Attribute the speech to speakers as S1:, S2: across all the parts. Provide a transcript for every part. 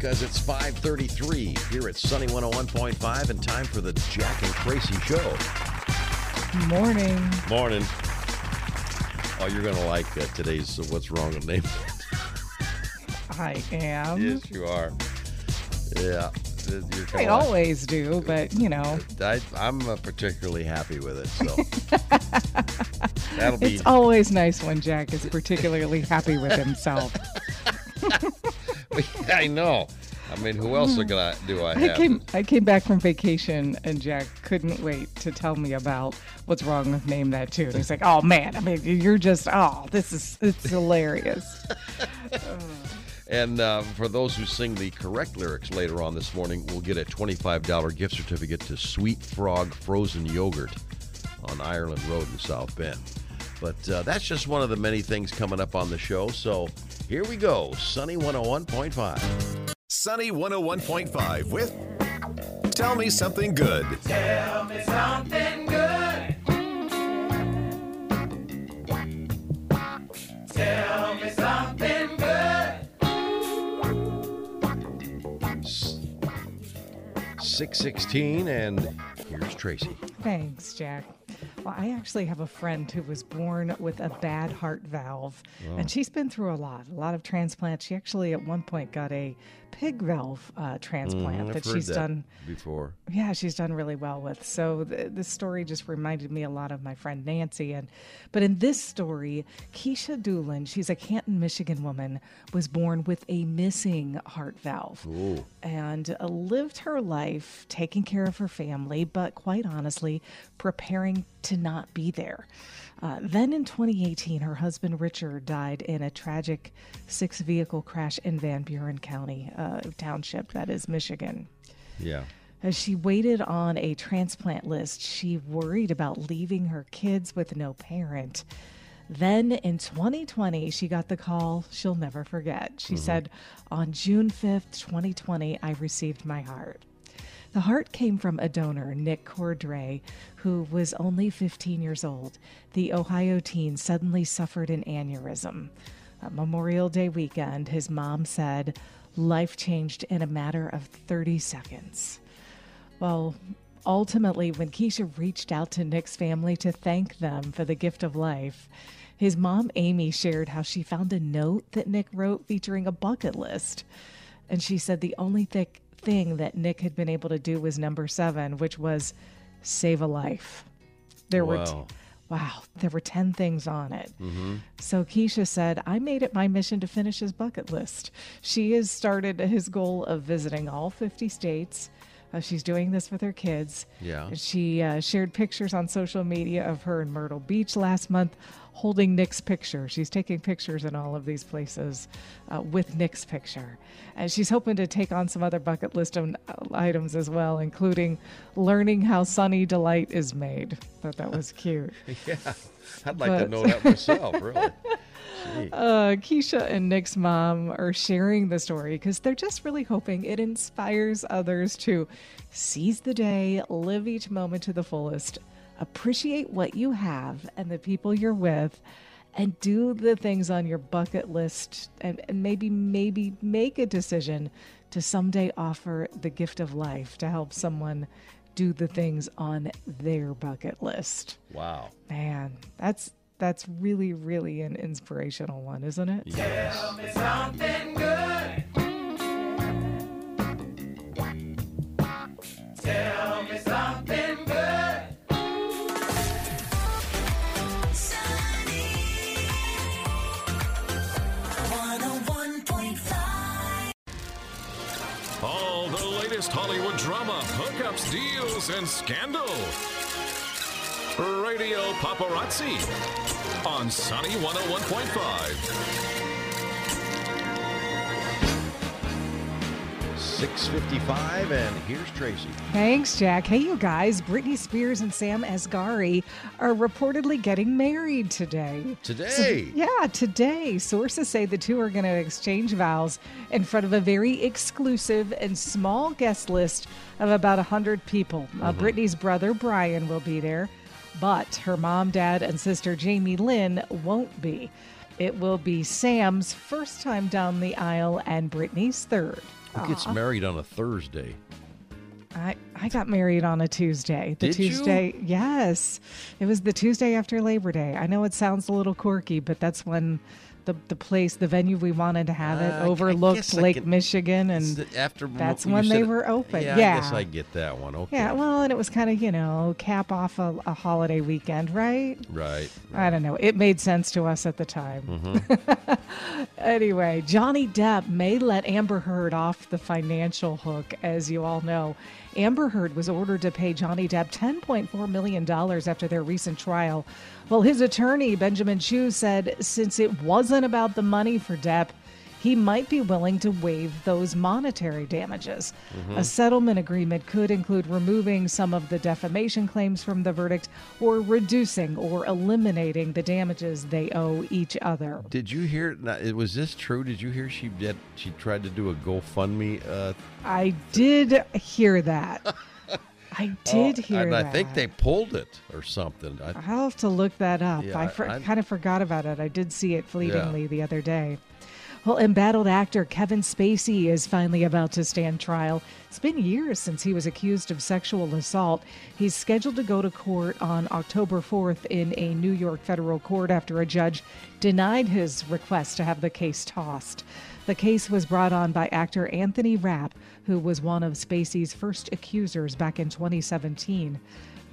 S1: because it's 5:33 here at Sunny 101.5 and time for the Jack and Tracy show.
S2: Morning.
S1: Morning. Oh, you're going to like uh, today's uh, what's wrong with name.
S2: I am.
S1: yes, you are. Yeah.
S2: I
S1: like-
S2: always do, but you know,
S1: I, I'm uh, particularly happy with it. So that'll be
S2: it's always nice when Jack is particularly happy with himself.
S1: I know. I mean, who else are gonna do I
S2: I
S1: have?
S2: came I came back from vacation and Jack couldn't wait to tell me about what's wrong with Name That Tune. He's like, "Oh man, I mean, you're just oh, this is it's hilarious."
S1: And uh, for those who sing the correct lyrics later on this morning, we'll get a $25 gift certificate to Sweet Frog Frozen Yogurt on Ireland Road in South Bend. But uh, that's just one of the many things coming up on the show. So here we go Sunny 101.5.
S3: Sunny 101.5 with Tell Me Something Good. Tell me something good. Tell me something good.
S1: Six sixteen, and here's Tracy.
S2: Thanks, Jack. Well, I actually have a friend who was born with a bad heart valve, and oh. she's been through a lot, a lot of transplants. She actually, at one point, got a pig valve uh, transplant
S1: I've
S2: that she's
S1: that
S2: done.
S1: before.
S2: Yeah, she's done really well with. So th- this story just reminded me a lot of my friend Nancy. And but in this story, Keisha Doolin, she's a Canton, Michigan woman, was born with a missing heart valve
S1: Ooh.
S2: and uh, lived her life taking care of her family, but quite honestly, preparing to not be there. Uh, then in 2018, her husband Richard died in a tragic six vehicle crash in Van Buren County, uh, township, that is Michigan.
S1: Yeah.
S2: As she waited on a transplant list, she worried about leaving her kids with no parent. Then in 2020, she got the call she'll never forget. She said, On June 5th, 2020, I received my heart. The heart came from a donor, Nick Cordray, who was only 15 years old. The Ohio teen suddenly suffered an aneurysm. Uh, Memorial Day weekend, his mom said, life changed in a matter of 30 seconds. Well, ultimately, when Keisha reached out to Nick's family to thank them for the gift of life, his mom, Amy, shared how she found a note that Nick wrote featuring a bucket list. And she said the only thick thing that Nick had been able to do was number seven, which was save a life. There were. T-
S1: Wow.
S2: There were 10 things on it. So Keisha said, I made it my mission to finish his bucket list. She has started his goal of visiting all 50 states. Uh, she's doing this with her kids.
S1: Yeah.
S2: She uh, shared pictures on social media of her in Myrtle Beach last month holding Nick's picture. She's taking pictures in all of these places uh, with Nick's picture. And she's hoping to take on some other bucket list uh, items as well, including learning how Sunny Delight is made. Thought that was cute.
S1: Yeah. I'd like to know that myself, really.
S2: Uh, Keisha and Nick's mom are sharing the story because they're just really hoping it inspires others to seize the day, live each moment to the fullest, appreciate what you have and the people you're with, and do the things on your bucket list and, and maybe, maybe make a decision to someday offer the gift of life to help someone do the things on their bucket list.
S1: Wow.
S2: Man, that's that's really, really an inspirational one, isn't it?
S1: Yes.
S3: Latest Hollywood drama, hookups, deals, and scandal. Radio Paparazzi on Sunny 101.5.
S1: 655, and here's Tracy.
S2: Thanks, Jack. Hey, you guys. Britney Spears and Sam Asghari are reportedly getting married today.
S1: Today.
S2: Yeah, today. Sources say the two are going to exchange vows in front of a very exclusive and small guest list of about 100 people. Uh, Britney's brother, Brian, will be there, but her mom, dad, and sister, Jamie Lynn, won't be. It will be Sam's first time down the aisle and Britney's third.
S1: Who gets married on a Thursday?
S2: I, I got married on a Tuesday. The
S1: Did you?
S2: Tuesday, yes. It was the Tuesday after Labor Day. I know it sounds a little quirky, but that's when the the place, the venue we wanted to have it,
S1: Uh,
S2: overlooked Lake Michigan, and
S1: after
S2: that's when they were open.
S1: Yeah,
S2: Yeah.
S1: I guess I get that one. Okay.
S2: yeah. Well, and it was kind of you know cap off a, a holiday weekend, right?
S1: right.
S2: I don't know. It made sense to us at the time.
S1: Mm-hmm.
S2: anyway, Johnny Depp may let Amber Heard off the financial hook, as you all know. Amber Heard was ordered to pay Johnny Depp $10.4 million after their recent trial. Well, his attorney, Benjamin Chew, said since it wasn't about the money for Depp, he might be willing to waive those monetary damages. A settlement agreement could include removing some of the defamation claims from the verdict or reducing or eliminating the damages they owe each other.
S1: Did you hear? Was this true? Did you hear she did? She tried to do a GoFundMe. Uh,
S2: I did hear that. I oh, did
S1: oh,
S2: hear
S1: and
S2: that.
S1: I think they pulled it or something. I,
S2: I'll have to look that up.
S1: Yeah,
S2: I, for,
S1: I-
S2: kind of forgot about it. I did see it fleetingly the other day. Well, embattled actor Kevin Spacey is finally about to stand trial. It's been years since he was accused of sexual assault. He's scheduled to go to court on October 4th in a New York federal court after a judge denied his request to have the case tossed. The case was brought on by actor Anthony Rapp, who was one of Spacey's first accusers back in 2017.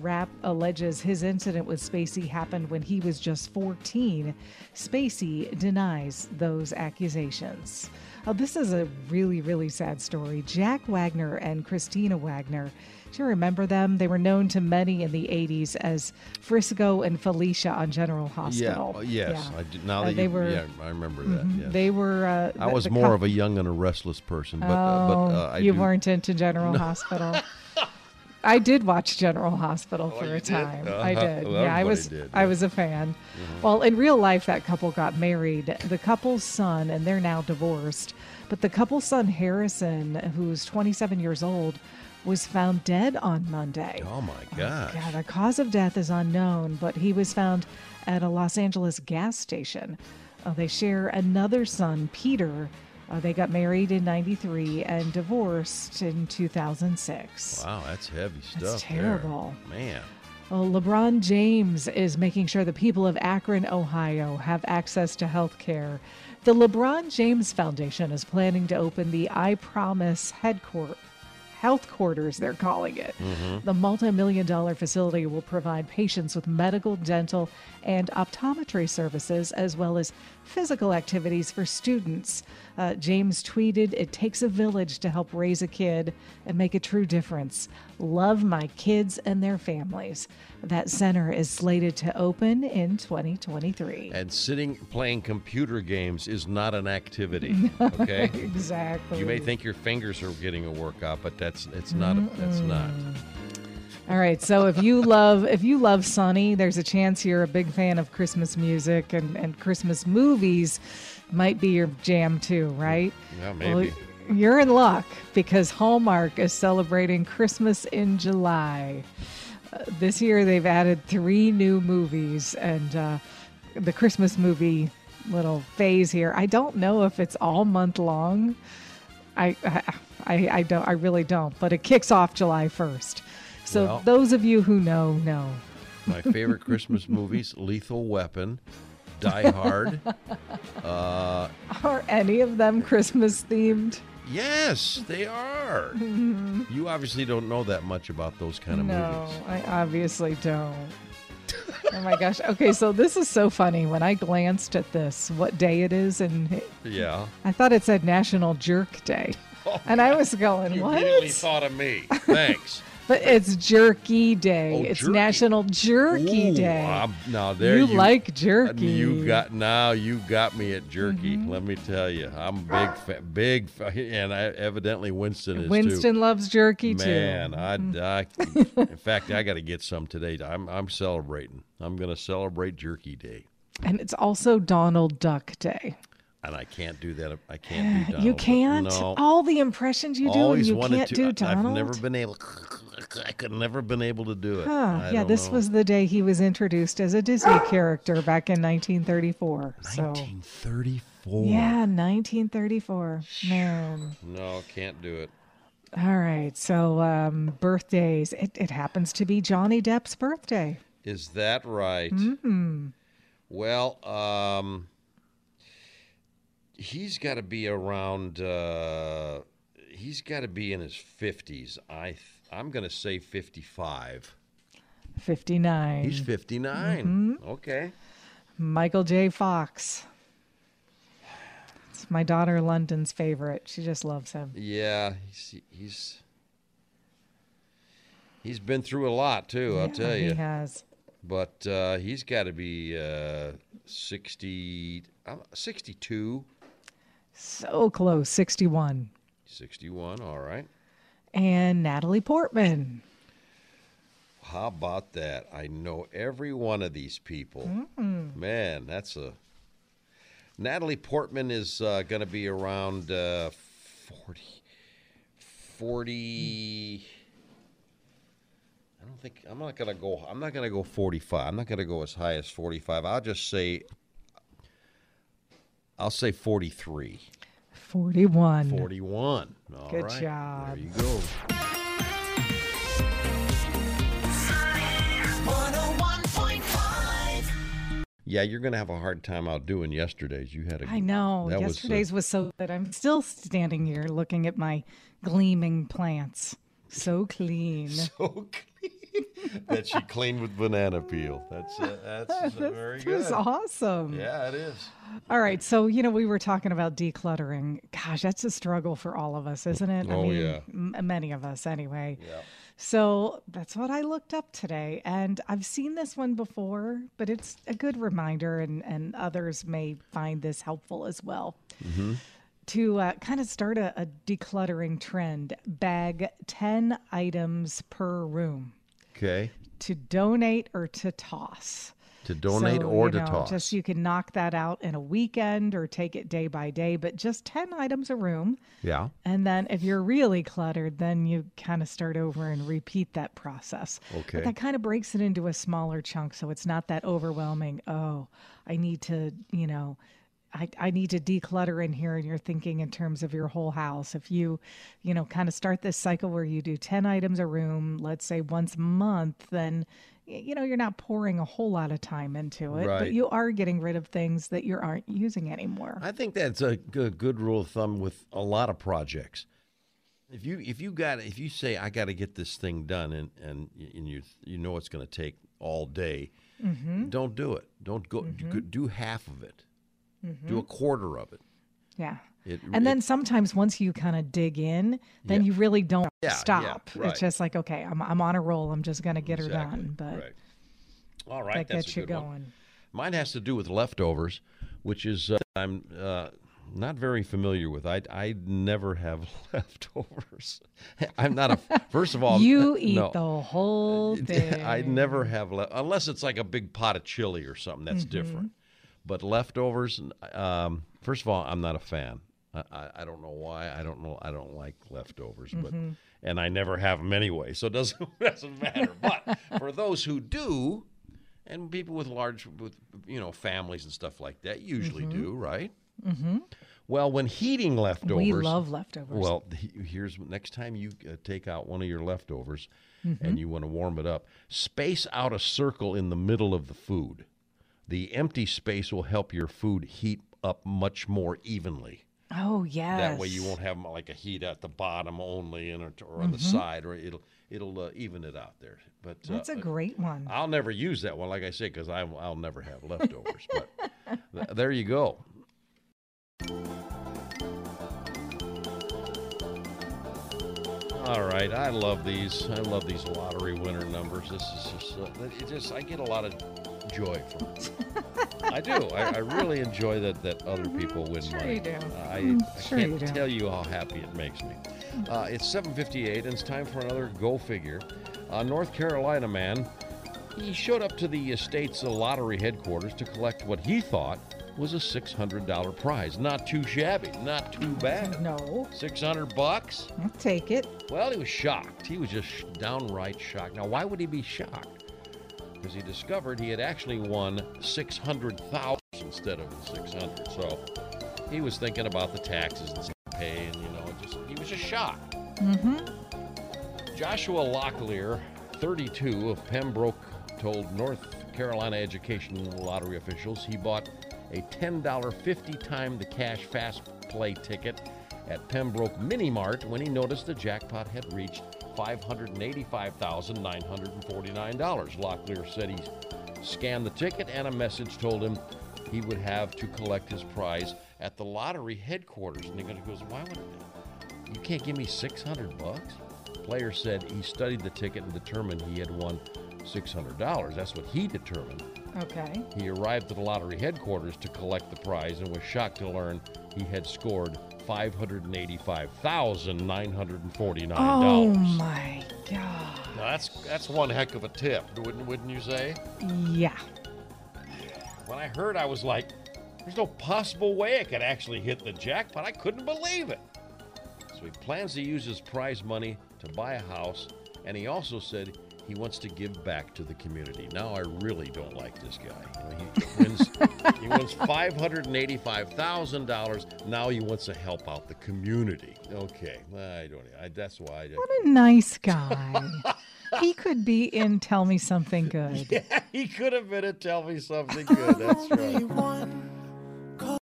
S2: Rapp alleges his incident with Spacey happened when he was just 14. Spacey denies those accusations. Oh, this is a really, really sad story. Jack Wagner and Kristina Wagner. You remember them? They were known to many in the 80s as Frisco and Felicia on General. Hospital.
S1: uh, Yes.
S2: Yeah.
S1: I did, now
S2: Uh,
S1: that
S2: they
S1: you,
S2: were-
S1: yeah, I remember that. Yes.
S2: They were. Uh,
S1: I was more of a young and a restless person, but
S2: Oh,
S1: uh, but uh, I
S2: you
S1: do-
S2: weren't into General Hospital. I did watch General Hospital for
S1: Oh, you
S2: a time. I
S1: Uh-huh.
S2: did.
S1: Well,
S2: yeah, I was.
S1: did,
S2: I was a fan. Well, in real life, that couple got married. The couple's son, and they're now divorced. But the couple's son, Harrison, who's 27 years old, was found dead on Monday.
S1: Oh my gosh.
S2: Yeah, the cause of death is unknown, but he was found at a Los Angeles gas station. Uh, they share another son, Peter. Uh, they got married in 93 and divorced in 2006.
S1: Wow, that's heavy stuff.
S2: That's
S1: there.
S2: terrible.
S1: Man.
S2: Well, LeBron James is making sure the people of Akron, Ohio have access to health care. The LeBron James Foundation is planning to open the I Promise headquarters. Health quarters, they're calling it. Mm-hmm. The multi million dollar facility will provide patients with medical, dental, and optometry services, as well as physical activities for students. Uh, James tweeted, It takes a village to help raise a kid and make a true difference. Love my kids and their families. That center is slated to open in 2023.
S1: And sitting playing computer games is not an activity. Okay.
S2: Exactly.
S1: You may think your fingers are getting a workout, but that's it's not. A, that's not.
S2: All right, so if you love if you love Sunny, there's a chance you're a big fan of Christmas music and, and Christmas movies might be your jam too, right?
S1: Yeah, maybe.
S2: Well, you're in luck because Hallmark is celebrating Christmas in July. Uh, this year they've added three new movies and uh, the Christmas movie little phase here. I don't know if it's all month long. I, I, I don't. I really don't. But it kicks off July first. So
S1: Well-
S2: those of you who know, know.
S1: My favorite Christmas movies: Lethal Weapon, Die Hard. Uh,
S2: Are any of them Christmas themed?
S1: yes, they are. You obviously don't know that much about those kind of
S2: No,
S1: movies.
S2: I obviously don't. oh my gosh. Okay, so this is so funny. When I glanced at this, what day it is, and
S1: Yeah.
S2: I thought it said National Jerk Day. and I was going,
S1: Oh, You
S2: what?
S1: immediately thought of me. Thanks.
S2: But it's Jerky Day.
S1: Oh,
S2: it's
S1: jerky.
S2: National Jerky
S1: Ooh,
S2: Day.
S1: I'm- now there
S2: you,
S1: you,
S2: like jerky.
S1: You got now. You got me at jerky.
S2: Mm-hmm.
S1: Let me tell you, I'm big, fa- big, fa- and I, evidently Winston is
S2: Winston
S1: too.
S2: loves jerky too.
S1: Man, I,
S2: Mm-hmm.
S1: I, in fact, I got to get some today. I'm, I'm celebrating. I'm going to celebrate Jerky Day,
S2: And it's also Donald Duck Day.
S1: and I can't do that. I can't do Donald.
S2: you can't?
S1: No.
S2: All the impressions you do, and
S1: Always
S2: you can't
S1: to.
S2: do Donald?
S1: I've never been able. I could never been able to do it.
S2: Huh, yeah, this
S1: know.
S2: was the day he was introduced as a Disney character back in 1934. So,
S1: 1934.
S2: yeah, 1934. Man.
S1: No, can't do it.
S2: All right. So, um, birthdays. It, it happens to be Johnny Depp's birthday.
S1: Is that right? Mm-hmm. Well, um, he's got to be around. Uh, he's got to be in his fifties. I th- I'm going to say fifty-five.
S2: 59.
S1: He's 59. Okay.
S2: Michael J. Fox. It's my daughter London's favorite. She just loves him.
S1: Yeah, he's he's he's been through a lot too. I'll
S2: Yeah,
S1: tell you.
S2: He has.
S1: But uh, he's got to be uh, 60, uh, 62,
S2: So close. 61.
S1: 61. All right.
S2: And Natalie Portman.
S1: How about that? I know every one of these people. Man, that's a. Natalie Portman is uh, going to be around uh, 40. 40. I don't think. I'm not going to go. I'm not going to go 45. I'm not going to go as high as 45. I'll just say. I'll say 43.
S2: 41.
S1: 41. All
S2: Good
S1: right.
S2: job.
S1: There you go. Yeah, you're going to have a hard time outdoing yesterday's. You had a.
S2: I know.
S1: that was, uh,
S2: Yesterday's was, so good. I'm still standing here looking at my gleaming plants. So clean.
S1: so clean that she cleaned with banana peel. That's uh, that's uh, very good.
S2: awesome.
S1: Yeah, it is.
S2: All right. So, you know, we were talking about decluttering. Gosh, that's a struggle for all of us, isn't it? I
S1: Oh,
S2: mean,
S1: yeah.
S2: m- many of us anyway.
S1: Yeah.
S2: So that's what I looked up today. And I've seen this one before, but it's a good reminder, and, and others may find this helpful as well. To uh, kind of start a, a decluttering trend, bag 10 items per room
S1: Okay.
S2: to donate or to toss.
S1: To donate
S2: So,
S1: or
S2: you
S1: to toss.
S2: Just you can knock that out in a weekend or take it day by day, but just 10 items a room.
S1: yeah.
S2: And then if you're really cluttered, then you kind of start over and repeat that process.
S1: Okay.
S2: But that kind of breaks it into a smaller chunk so it's not that overwhelming. Oh, I need to, you know, I, I need to declutter in here and you're thinking in terms of your whole house. If you, you know, kind of start this cycle where you do 10 items a room, let's say once a month, then you know, you're not pouring a whole lot of time into it,
S1: Right.
S2: but you are getting rid of things that you aren't using anymore.
S1: I think that's a good, good rule of thumb with a lot of projects. If you if you got if you say I got to get this thing done and and and you you know it's going to take all day,
S2: Mm-hmm.
S1: don't do it. Don't go do- do half of it.
S2: Mm-hmm.
S1: Do a quarter of it.
S2: Yeah.
S1: It-
S2: and then
S1: it-
S2: sometimes once you kind of dig in, then
S1: Yeah.
S2: you really don't
S1: Yeah, yeah,
S2: stop.
S1: right.
S2: It's just like, okay, I'm, I'm on a roll. I'm just going to get her done. But
S1: right. All right,
S2: that gets you
S1: good one.
S2: going.
S1: Mine has to do with leftovers, which is uh, I'm uh, not very familiar with. I I never have leftovers. I'm not a. First of all,
S2: you
S1: uh,
S2: eat
S1: no.
S2: the whole thing.
S1: I never have le- unless it's like a big pot of chili or something. That's
S2: Mm-hmm.
S1: different. But leftovers, um, first of all, I'm not a fan. I, I, don't know why. I don't know. I don't like leftovers, but
S2: Mm-hmm.
S1: and I never have them anyway, so it doesn't doesn't matter. but for those who do, and people with large, with you know, families and stuff like that, usually do, right? Mm-hmm. Well, when heating leftovers,
S2: we love leftovers.
S1: well, here's next time you uh, take out one of your leftovers
S2: Mm-hmm.
S1: and you want to warm it up, space out a circle in the middle of the food. The empty space will help your food heat up much more evenly.
S2: oh, yes.
S1: That way, you won't have like a heat at the bottom only, and or, or on the
S2: Mm-hmm.
S1: side, or it'll it'll uh, even it out there. But uh,
S2: That's a great one.
S1: I'll never use that one, like I said, because I'll, I'll never have leftovers. but th- there you go. All right, I love these. I love these lottery winner numbers. This is just, uh, it just I get a lot of joy from it. I do. I, I really enjoy that that other people win
S2: Sure
S1: money.
S2: you do.
S1: Uh, I,
S2: Mm,
S1: I
S2: sure
S1: can't
S2: you do.
S1: tell you how happy it makes me. Uh, it's 7:58, and it's time for another Go Figure. A North Carolina man, he showed up to the state's lottery headquarters to collect what he thought was a $600 prize. Not too shabby, not too bad.
S2: No,
S1: 600 bucks?
S2: I'll take it.
S1: Well, he was shocked. He was just downright shocked. Now, why would he be shocked? Because he discovered he had actually won 600,000 instead of the 600. So he was thinking about the taxes and pay, and you know, just he was just shocked.
S2: Mm-hmm.
S1: Joshua Locklear, 32 of Pembroke, told North Carolina Education Lottery officials he bought a $10 50 time the cash fast play ticket at Pembroke Mini Mart when he noticed the jackpot had reached $585,949. Locklear said he scanned the ticket and a message told him he would have to collect his prize at the lottery headquarters. And he goes, Why would you can't give me 600 bucks? Player said he studied the ticket and determined he had won $600. That's what he determined.
S2: Okay.
S1: He arrived at the lottery headquarters to collect the prize and was shocked to learn he had scored $585,949.
S2: Oh my God.
S1: Now that's that's one heck of a tip, wouldn't wouldn't you say?
S2: Yeah.
S1: When I heard, I was like, "There's no possible way I could actually hit the jackpot." I couldn't believe it. So he plans to use his prize money to buy a house, and he also said he wants to give back to the community. Now I really don't like this guy. You know, he wins, he wins five hundred and eighty-five thousand dollars. Now he wants to help out the community. Okay, I don't. I, that's why. I,
S2: What a nice guy. he could be in Tell Me Something Good.
S1: Yeah, he could have been a tell me something good. That's right.